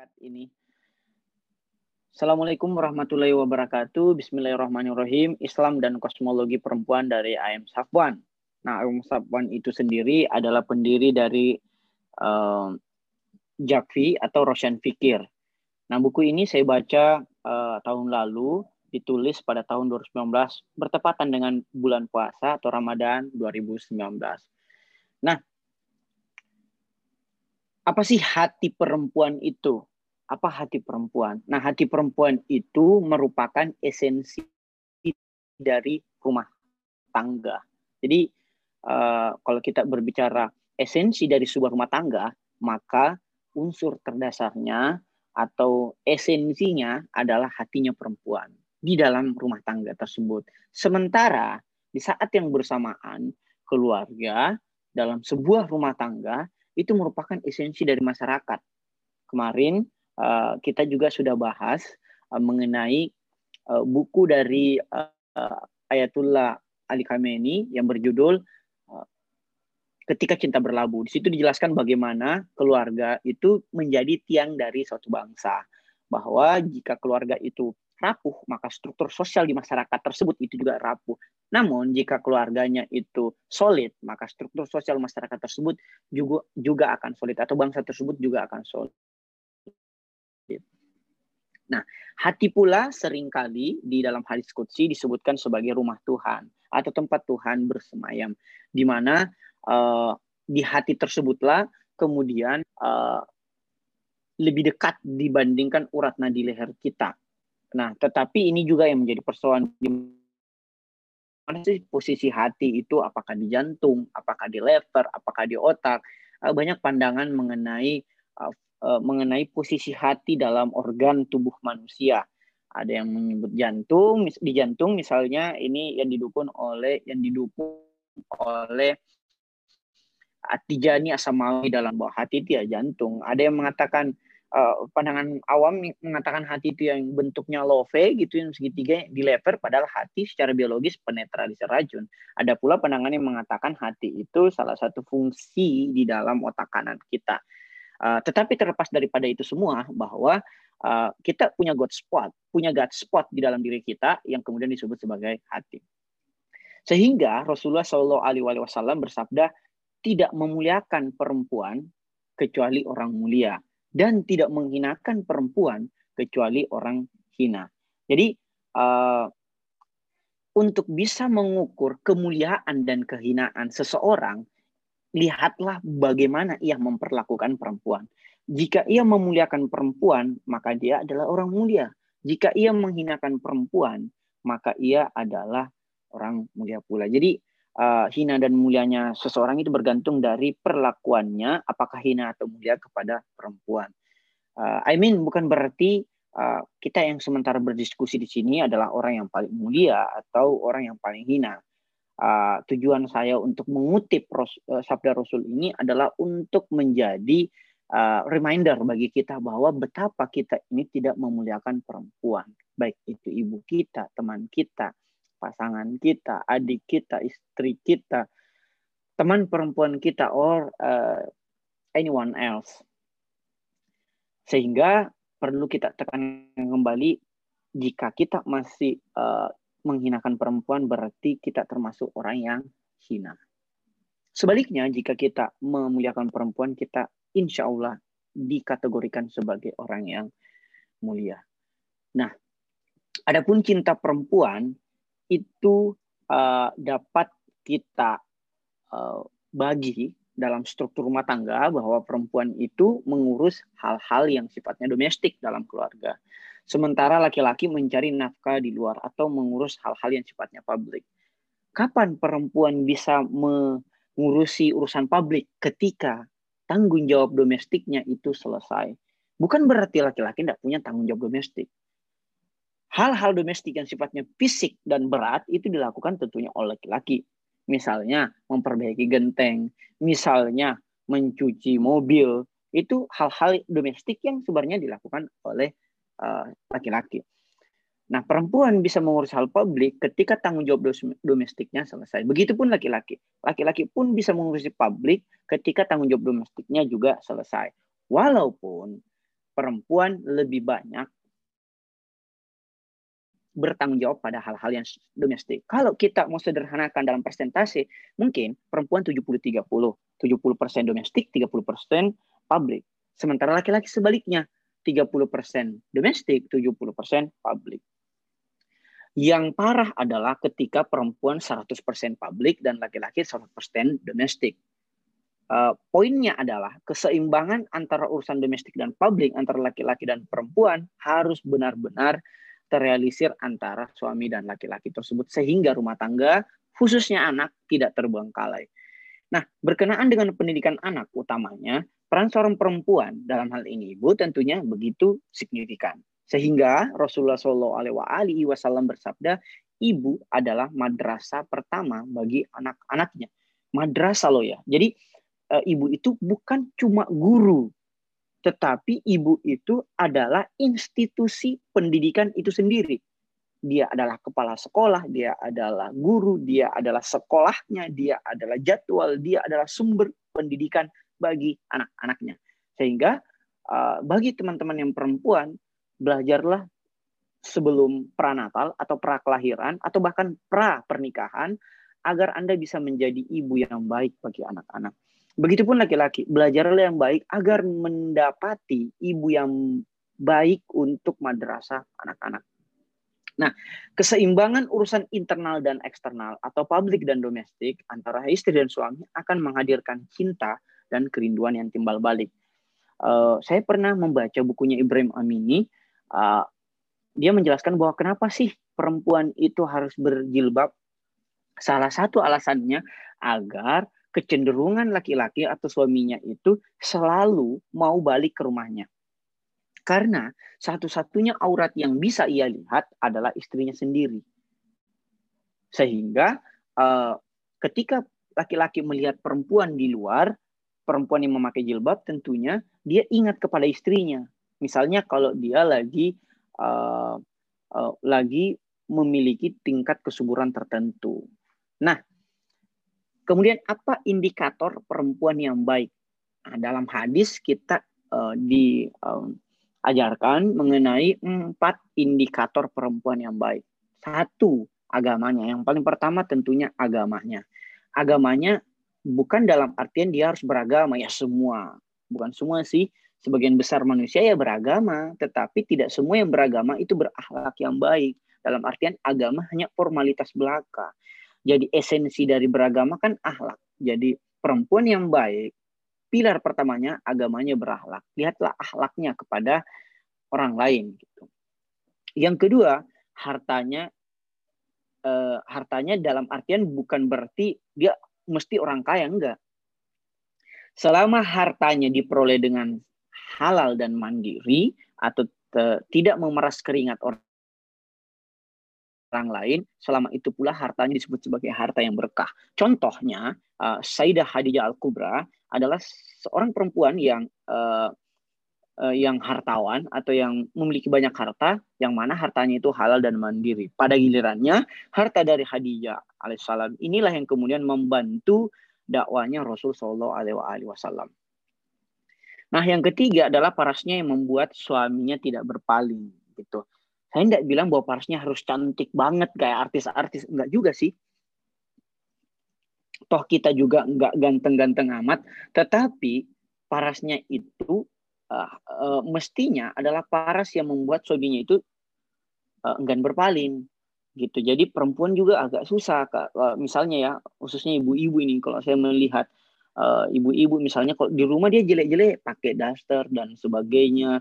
singkat ini. Assalamualaikum warahmatullahi wabarakatuh. Bismillahirrahmanirrahim. Islam dan kosmologi perempuan dari AM Safwan. Nah, AM Safwan itu sendiri adalah pendiri dari uh, Jakfi atau Roshan Fikir. Nah, buku ini saya baca uh, tahun lalu, ditulis pada tahun 2019, bertepatan dengan bulan puasa atau Ramadan 2019. Nah, apa sih hati perempuan itu? Apa hati perempuan? Nah, hati perempuan itu merupakan esensi dari rumah tangga. Jadi, uh, kalau kita berbicara esensi dari sebuah rumah tangga, maka unsur terdasarnya atau esensinya adalah hatinya perempuan di dalam rumah tangga tersebut. Sementara di saat yang bersamaan, keluarga dalam sebuah rumah tangga itu merupakan esensi dari masyarakat. Kemarin Eh, kita juga sudah bahas uh, mengenai uh, buku dari uh, Ayatullah Ali Khamenei yang berjudul uh, Ketika Cinta Berlabuh. Di situ dijelaskan bagaimana keluarga itu menjadi tiang dari suatu bangsa. Bahwa jika keluarga itu rapuh, maka struktur sosial di masyarakat tersebut itu juga rapuh. Namun jika keluarganya itu solid, maka struktur sosial masyarakat tersebut juga juga akan solid atau bangsa tersebut juga akan solid. Nah, hati pula sering kali di dalam hadis kudsi disebutkan sebagai rumah Tuhan atau tempat Tuhan bersemayam, di mana uh, di hati tersebutlah kemudian uh, lebih dekat dibandingkan urat nadi leher kita. Nah, tetapi ini juga yang menjadi persoalan di mana sih posisi hati itu apakah di jantung, apakah di lever, apakah di otak. Uh, banyak pandangan mengenai uh, mengenai posisi hati dalam organ tubuh manusia. Ada yang menyebut jantung, di jantung misalnya ini yang didukung oleh yang didukung oleh Atijani Asamawi dalam bawah hati itu ya jantung. Ada yang mengatakan uh, pandangan awam mengatakan hati itu yang bentuknya love gitu yang segitiga di lever padahal hati secara biologis penetralisir racun. Ada pula pandangan yang mengatakan hati itu salah satu fungsi di dalam otak kanan kita. Uh, tetapi terlepas daripada itu semua bahwa uh, kita punya God spot, punya God spot di dalam diri kita yang kemudian disebut sebagai hati. Sehingga Rasulullah Shallallahu Alaihi Wasallam bersabda tidak memuliakan perempuan kecuali orang mulia dan tidak menghinakan perempuan kecuali orang hina. Jadi uh, untuk bisa mengukur kemuliaan dan kehinaan seseorang lihatlah bagaimana ia memperlakukan perempuan. Jika ia memuliakan perempuan, maka dia adalah orang mulia. Jika ia menghinakan perempuan, maka ia adalah orang mulia pula. Jadi uh, hina dan mulianya seseorang itu bergantung dari perlakuannya, apakah hina atau mulia kepada perempuan. Uh, I mean bukan berarti uh, kita yang sementara berdiskusi di sini adalah orang yang paling mulia atau orang yang paling hina uh, tujuan saya untuk mengutip ros, uh, sabda Rasul ini adalah untuk menjadi uh, reminder bagi kita bahwa betapa kita ini tidak memuliakan perempuan, baik itu ibu kita, teman kita, pasangan kita, adik kita, istri kita, teman perempuan kita, or uh, anyone else. Sehingga perlu kita tekan kembali jika kita masih uh, menghinakan perempuan berarti kita termasuk orang yang hina. Sebaliknya, jika kita memuliakan perempuan, kita insya Allah dikategorikan sebagai orang yang mulia. Nah, adapun cinta perempuan itu uh, dapat kita uh, bagi dalam struktur rumah tangga bahwa perempuan itu mengurus hal-hal yang sifatnya domestik dalam keluarga. Sementara laki-laki mencari nafkah di luar atau mengurus hal-hal yang sifatnya publik. Kapan perempuan bisa mengurusi urusan publik ketika tanggung jawab domestiknya itu selesai? Bukan berarti laki-laki tidak punya tanggung jawab domestik. Hal-hal domestik yang sifatnya fisik dan berat itu dilakukan tentunya oleh laki-laki. Misalnya memperbaiki genteng, misalnya mencuci mobil, itu hal-hal domestik yang sebenarnya dilakukan oleh Eh, laki-laki. Uh, nah, perempuan bisa mengurus hal publik ketika tanggung jawab domestiknya selesai. Begitupun laki-laki. Laki-laki pun bisa mengurusi publik ketika tanggung jawab domestiknya juga selesai. Walaupun perempuan lebih banyak bertanggung jawab pada hal-hal yang domestik. Kalau kita mau sederhanakan dalam persentase, mungkin perempuan 70-30. 70% domestik, 30% publik. Sementara laki-laki sebaliknya, 30% domestik, 70% publik. Yang parah adalah ketika perempuan 100% publik dan laki-laki 100% domestik. Uh, poinnya adalah keseimbangan antara urusan domestik dan publik antara laki-laki dan perempuan harus benar-benar terrealisir antara suami dan laki-laki tersebut sehingga rumah tangga khususnya anak tidak terbengkalai. Nah, berkenaan dengan pendidikan anak utamanya, peran seorang perempuan dalam hal ini ibu tentunya begitu signifikan. Sehingga Rasulullah Shallallahu Alaihi Wasallam bersabda, ibu adalah madrasah pertama bagi anak-anaknya. Madrasah loh ya. Jadi e, ibu itu bukan cuma guru, tetapi ibu itu adalah institusi pendidikan itu sendiri. Dia adalah kepala sekolah, dia adalah guru, dia adalah sekolahnya, dia adalah jadwal, dia adalah sumber pendidikan bagi anak-anaknya. Sehingga uh, bagi teman-teman yang perempuan, belajarlah sebelum pranatal atau pra kelahiran atau bahkan pra pernikahan agar Anda bisa menjadi ibu yang baik bagi anak-anak. Begitupun laki-laki, belajarlah yang baik agar mendapati ibu yang baik untuk madrasah anak-anak. Nah, keseimbangan urusan internal dan eksternal atau publik dan domestik antara istri dan suami akan menghadirkan cinta dan kerinduan yang timbal balik. Uh, saya pernah membaca bukunya Ibrahim Amini. Uh, dia menjelaskan bahwa kenapa sih perempuan itu harus berjilbab. Salah satu alasannya agar kecenderungan laki-laki atau suaminya itu selalu mau balik ke rumahnya. Karena satu-satunya aurat yang bisa ia lihat adalah istrinya sendiri. Sehingga uh, ketika laki-laki melihat perempuan di luar, perempuan yang memakai jilbab tentunya dia ingat kepada istrinya. Misalnya kalau dia lagi uh, uh, lagi memiliki tingkat kesuburan tertentu. Nah, Kemudian apa indikator perempuan yang baik? Nah, dalam hadis kita uh, diajarkan um, mengenai empat indikator perempuan yang baik. Satu, agamanya. Yang paling pertama tentunya agamanya. Agamanya bukan dalam artian dia harus beragama ya semua. Bukan semua sih. Sebagian besar manusia ya beragama, tetapi tidak semua yang beragama itu berakhlak yang baik. Dalam artian agama hanya formalitas belaka. Jadi esensi dari beragama kan ahlak. Jadi perempuan yang baik, pilar pertamanya agamanya berahlak. Lihatlah ahlaknya kepada orang lain. Gitu. Yang kedua, hartanya eh, hartanya dalam artian bukan berarti dia mesti orang kaya enggak. Selama hartanya diperoleh dengan halal dan mandiri atau tidak memeras keringat orang orang lain, selama itu pula hartanya disebut sebagai harta yang berkah. Contohnya, uh, Sayyidah Hadijah Al-Kubra adalah seorang perempuan yang uh, uh, yang hartawan atau yang memiliki banyak harta, yang mana hartanya itu halal dan mandiri. Pada gilirannya, harta dari Hadijah alaihissalam inilah yang kemudian membantu dakwanya Rasul Shallallahu Alaihi Wasallam. Nah, yang ketiga adalah parasnya yang membuat suaminya tidak berpaling gitu saya tidak bilang bahwa parasnya harus cantik banget kayak artis-artis enggak juga sih toh kita juga enggak ganteng-ganteng amat tetapi parasnya itu uh, uh, mestinya adalah paras yang membuat suaminya itu uh, enggan berpaling gitu jadi perempuan juga agak susah uh, misalnya ya khususnya ibu-ibu ini kalau saya melihat ibu-ibu uh, misalnya kalau di rumah dia jelek-jelek pakai daster dan sebagainya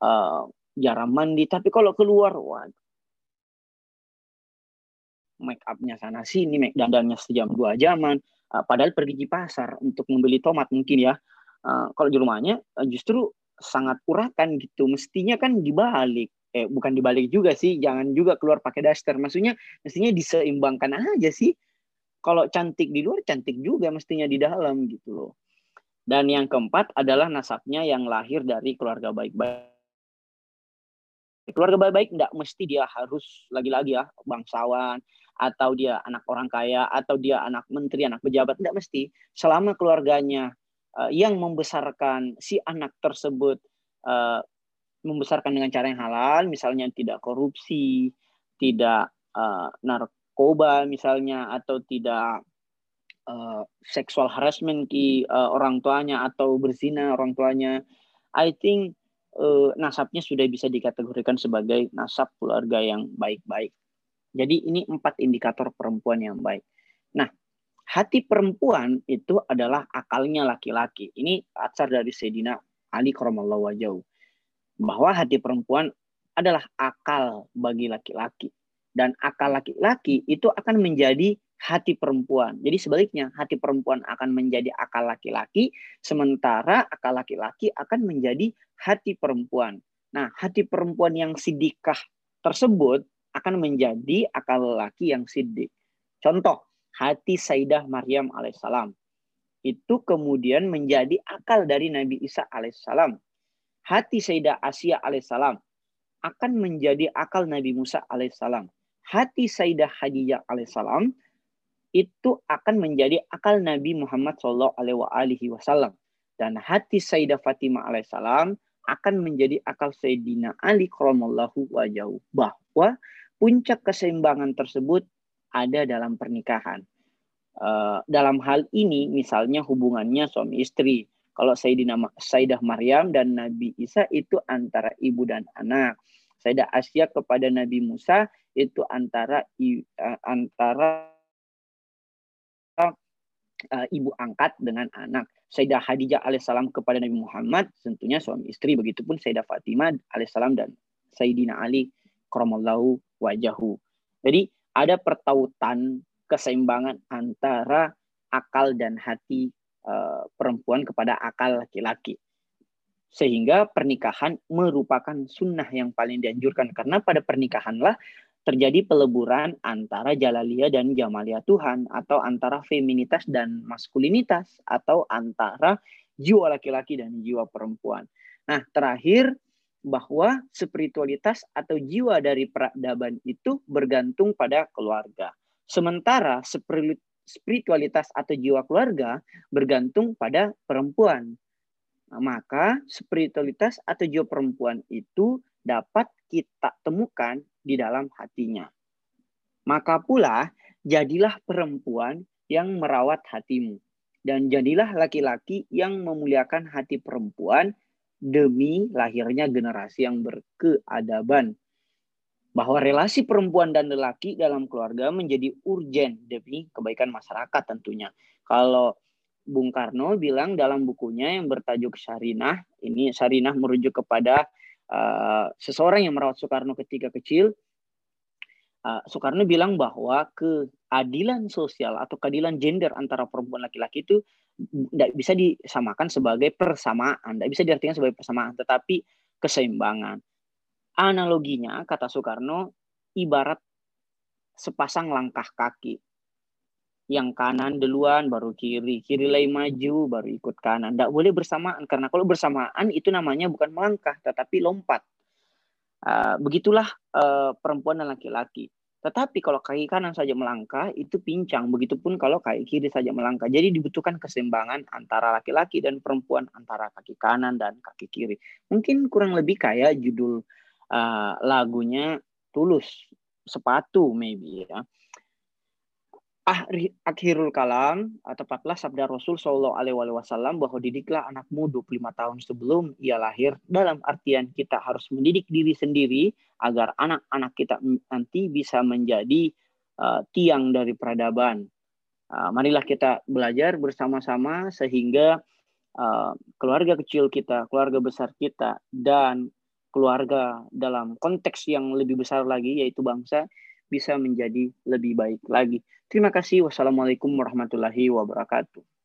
uh, jarang mandi. Tapi kalau keluar, wah, make upnya sana sini, make dandannya sejam dua jaman. Padahal pergi di pasar untuk membeli tomat mungkin ya. Kalau di rumahnya justru sangat urakan gitu. Mestinya kan dibalik. Eh bukan dibalik juga sih. Jangan juga keluar pakai daster. Maksudnya mestinya diseimbangkan aja sih. Kalau cantik di luar cantik juga mestinya di dalam gitu loh. Dan yang keempat adalah nasabnya yang lahir dari keluarga baik-baik keluarga baik-baik tidak mesti dia harus lagi-lagi ya bangsawan atau dia anak orang kaya atau dia anak menteri anak pejabat tidak mesti selama keluarganya uh, yang membesarkan si anak tersebut uh, membesarkan dengan cara yang halal, misalnya tidak korupsi, tidak uh, narkoba misalnya, atau tidak uh, seksual harassment ki uh, orang tuanya atau berzina orang tuanya, I think uh, nasabnya sudah bisa dikategorikan sebagai nasab keluarga yang baik-baik. Jadi ini empat indikator perempuan yang baik. Nah, hati perempuan itu adalah akalnya laki-laki. Ini asar dari Sayyidina Ali Kromallahu wajau. Bahwa hati perempuan adalah akal bagi laki-laki. Dan akal laki-laki itu akan menjadi hati perempuan. Jadi sebaliknya, hati perempuan akan menjadi akal laki-laki, sementara akal laki-laki akan menjadi hati perempuan. Nah, hati perempuan yang sidikah tersebut akan menjadi akal laki yang sidik. Contoh, hati Sayyidah Maryam alaihissalam. Itu kemudian menjadi akal dari Nabi Isa alaihissalam. Hati Sayyidah Asia alaihissalam akan menjadi akal Nabi Musa alaihissalam. Hati Sayyidah Khadijah alaihissalam itu akan menjadi akal Nabi Muhammad Shallallahu Alaihi Wasallam dan hati Sayyidah Fatimah alaihissalam akan menjadi akal Sayyidina Ali kromallahu wajahu bahwa puncak keseimbangan tersebut ada dalam pernikahan. Uh, dalam hal ini misalnya hubungannya suami istri. Kalau Sayyidina Sayyidah Maryam dan Nabi Isa itu antara ibu dan anak. Sayyidah Asia kepada Nabi Musa itu antara uh, antara uh, ibu angkat dengan anak. Sayyidah Khadijah alaihissalam kepada Nabi Muhammad tentunya suami istri begitupun Sayyidah Fatimah alaihissalam dan Sayyidina Ali kromallahu wajahu. Jadi ada pertautan keseimbangan antara akal dan hati uh, perempuan kepada akal laki-laki. Sehingga pernikahan merupakan sunnah yang paling dianjurkan. Karena pada pernikahanlah terjadi peleburan antara jalalia dan jamalia Tuhan. Atau antara feminitas dan maskulinitas. Atau antara jiwa laki-laki dan jiwa perempuan. Nah terakhir bahwa spiritualitas atau jiwa dari peradaban itu bergantung pada keluarga. Sementara spiritualitas atau jiwa keluarga bergantung pada perempuan. Nah, maka spiritualitas atau jiwa perempuan itu dapat kita temukan di dalam hatinya. Maka pula jadilah perempuan yang merawat hatimu dan jadilah laki-laki yang memuliakan hati perempuan demi lahirnya generasi yang berkeadaban. Bahwa relasi perempuan dan lelaki dalam keluarga menjadi urgen demi kebaikan masyarakat tentunya. Kalau Bung Karno bilang dalam bukunya yang bertajuk Sarinah, ini Sarinah merujuk kepada uh, seseorang yang merawat Soekarno ketika kecil, uh, Soekarno bilang bahwa keadilan sosial atau keadilan gender antara perempuan laki-laki itu tidak bisa disamakan sebagai persamaan, tidak bisa diartikan sebagai persamaan, tetapi keseimbangan. Analoginya, kata Soekarno, ibarat sepasang langkah kaki. Yang kanan duluan, baru kiri. Kiri lagi maju, baru ikut kanan. Tidak boleh bersamaan, karena kalau bersamaan itu namanya bukan melangkah, tetapi lompat. Uh, begitulah uh, perempuan dan laki-laki. Tetapi kalau kaki kanan saja melangkah itu pincang, begitupun kalau kaki kiri saja melangkah. Jadi dibutuhkan keseimbangan antara laki-laki dan perempuan, antara kaki kanan dan kaki kiri. Mungkin kurang lebih kayak judul uh, lagunya Tulus, sepatu maybe ya akhirul kalam tepatlah sabda Rasul Shallallahu Alaihi Wasallam bahwa didiklah anakmu 25 tahun sebelum ia lahir dalam artian kita harus mendidik diri sendiri agar anak-anak kita nanti bisa menjadi uh, tiang dari peradaban. Uh, marilah kita belajar bersama-sama sehingga uh, keluarga kecil kita, keluarga besar kita dan keluarga dalam konteks yang lebih besar lagi yaitu bangsa bisa menjadi lebih baik lagi. Terima kasih. Wassalamualaikum warahmatullahi wabarakatuh.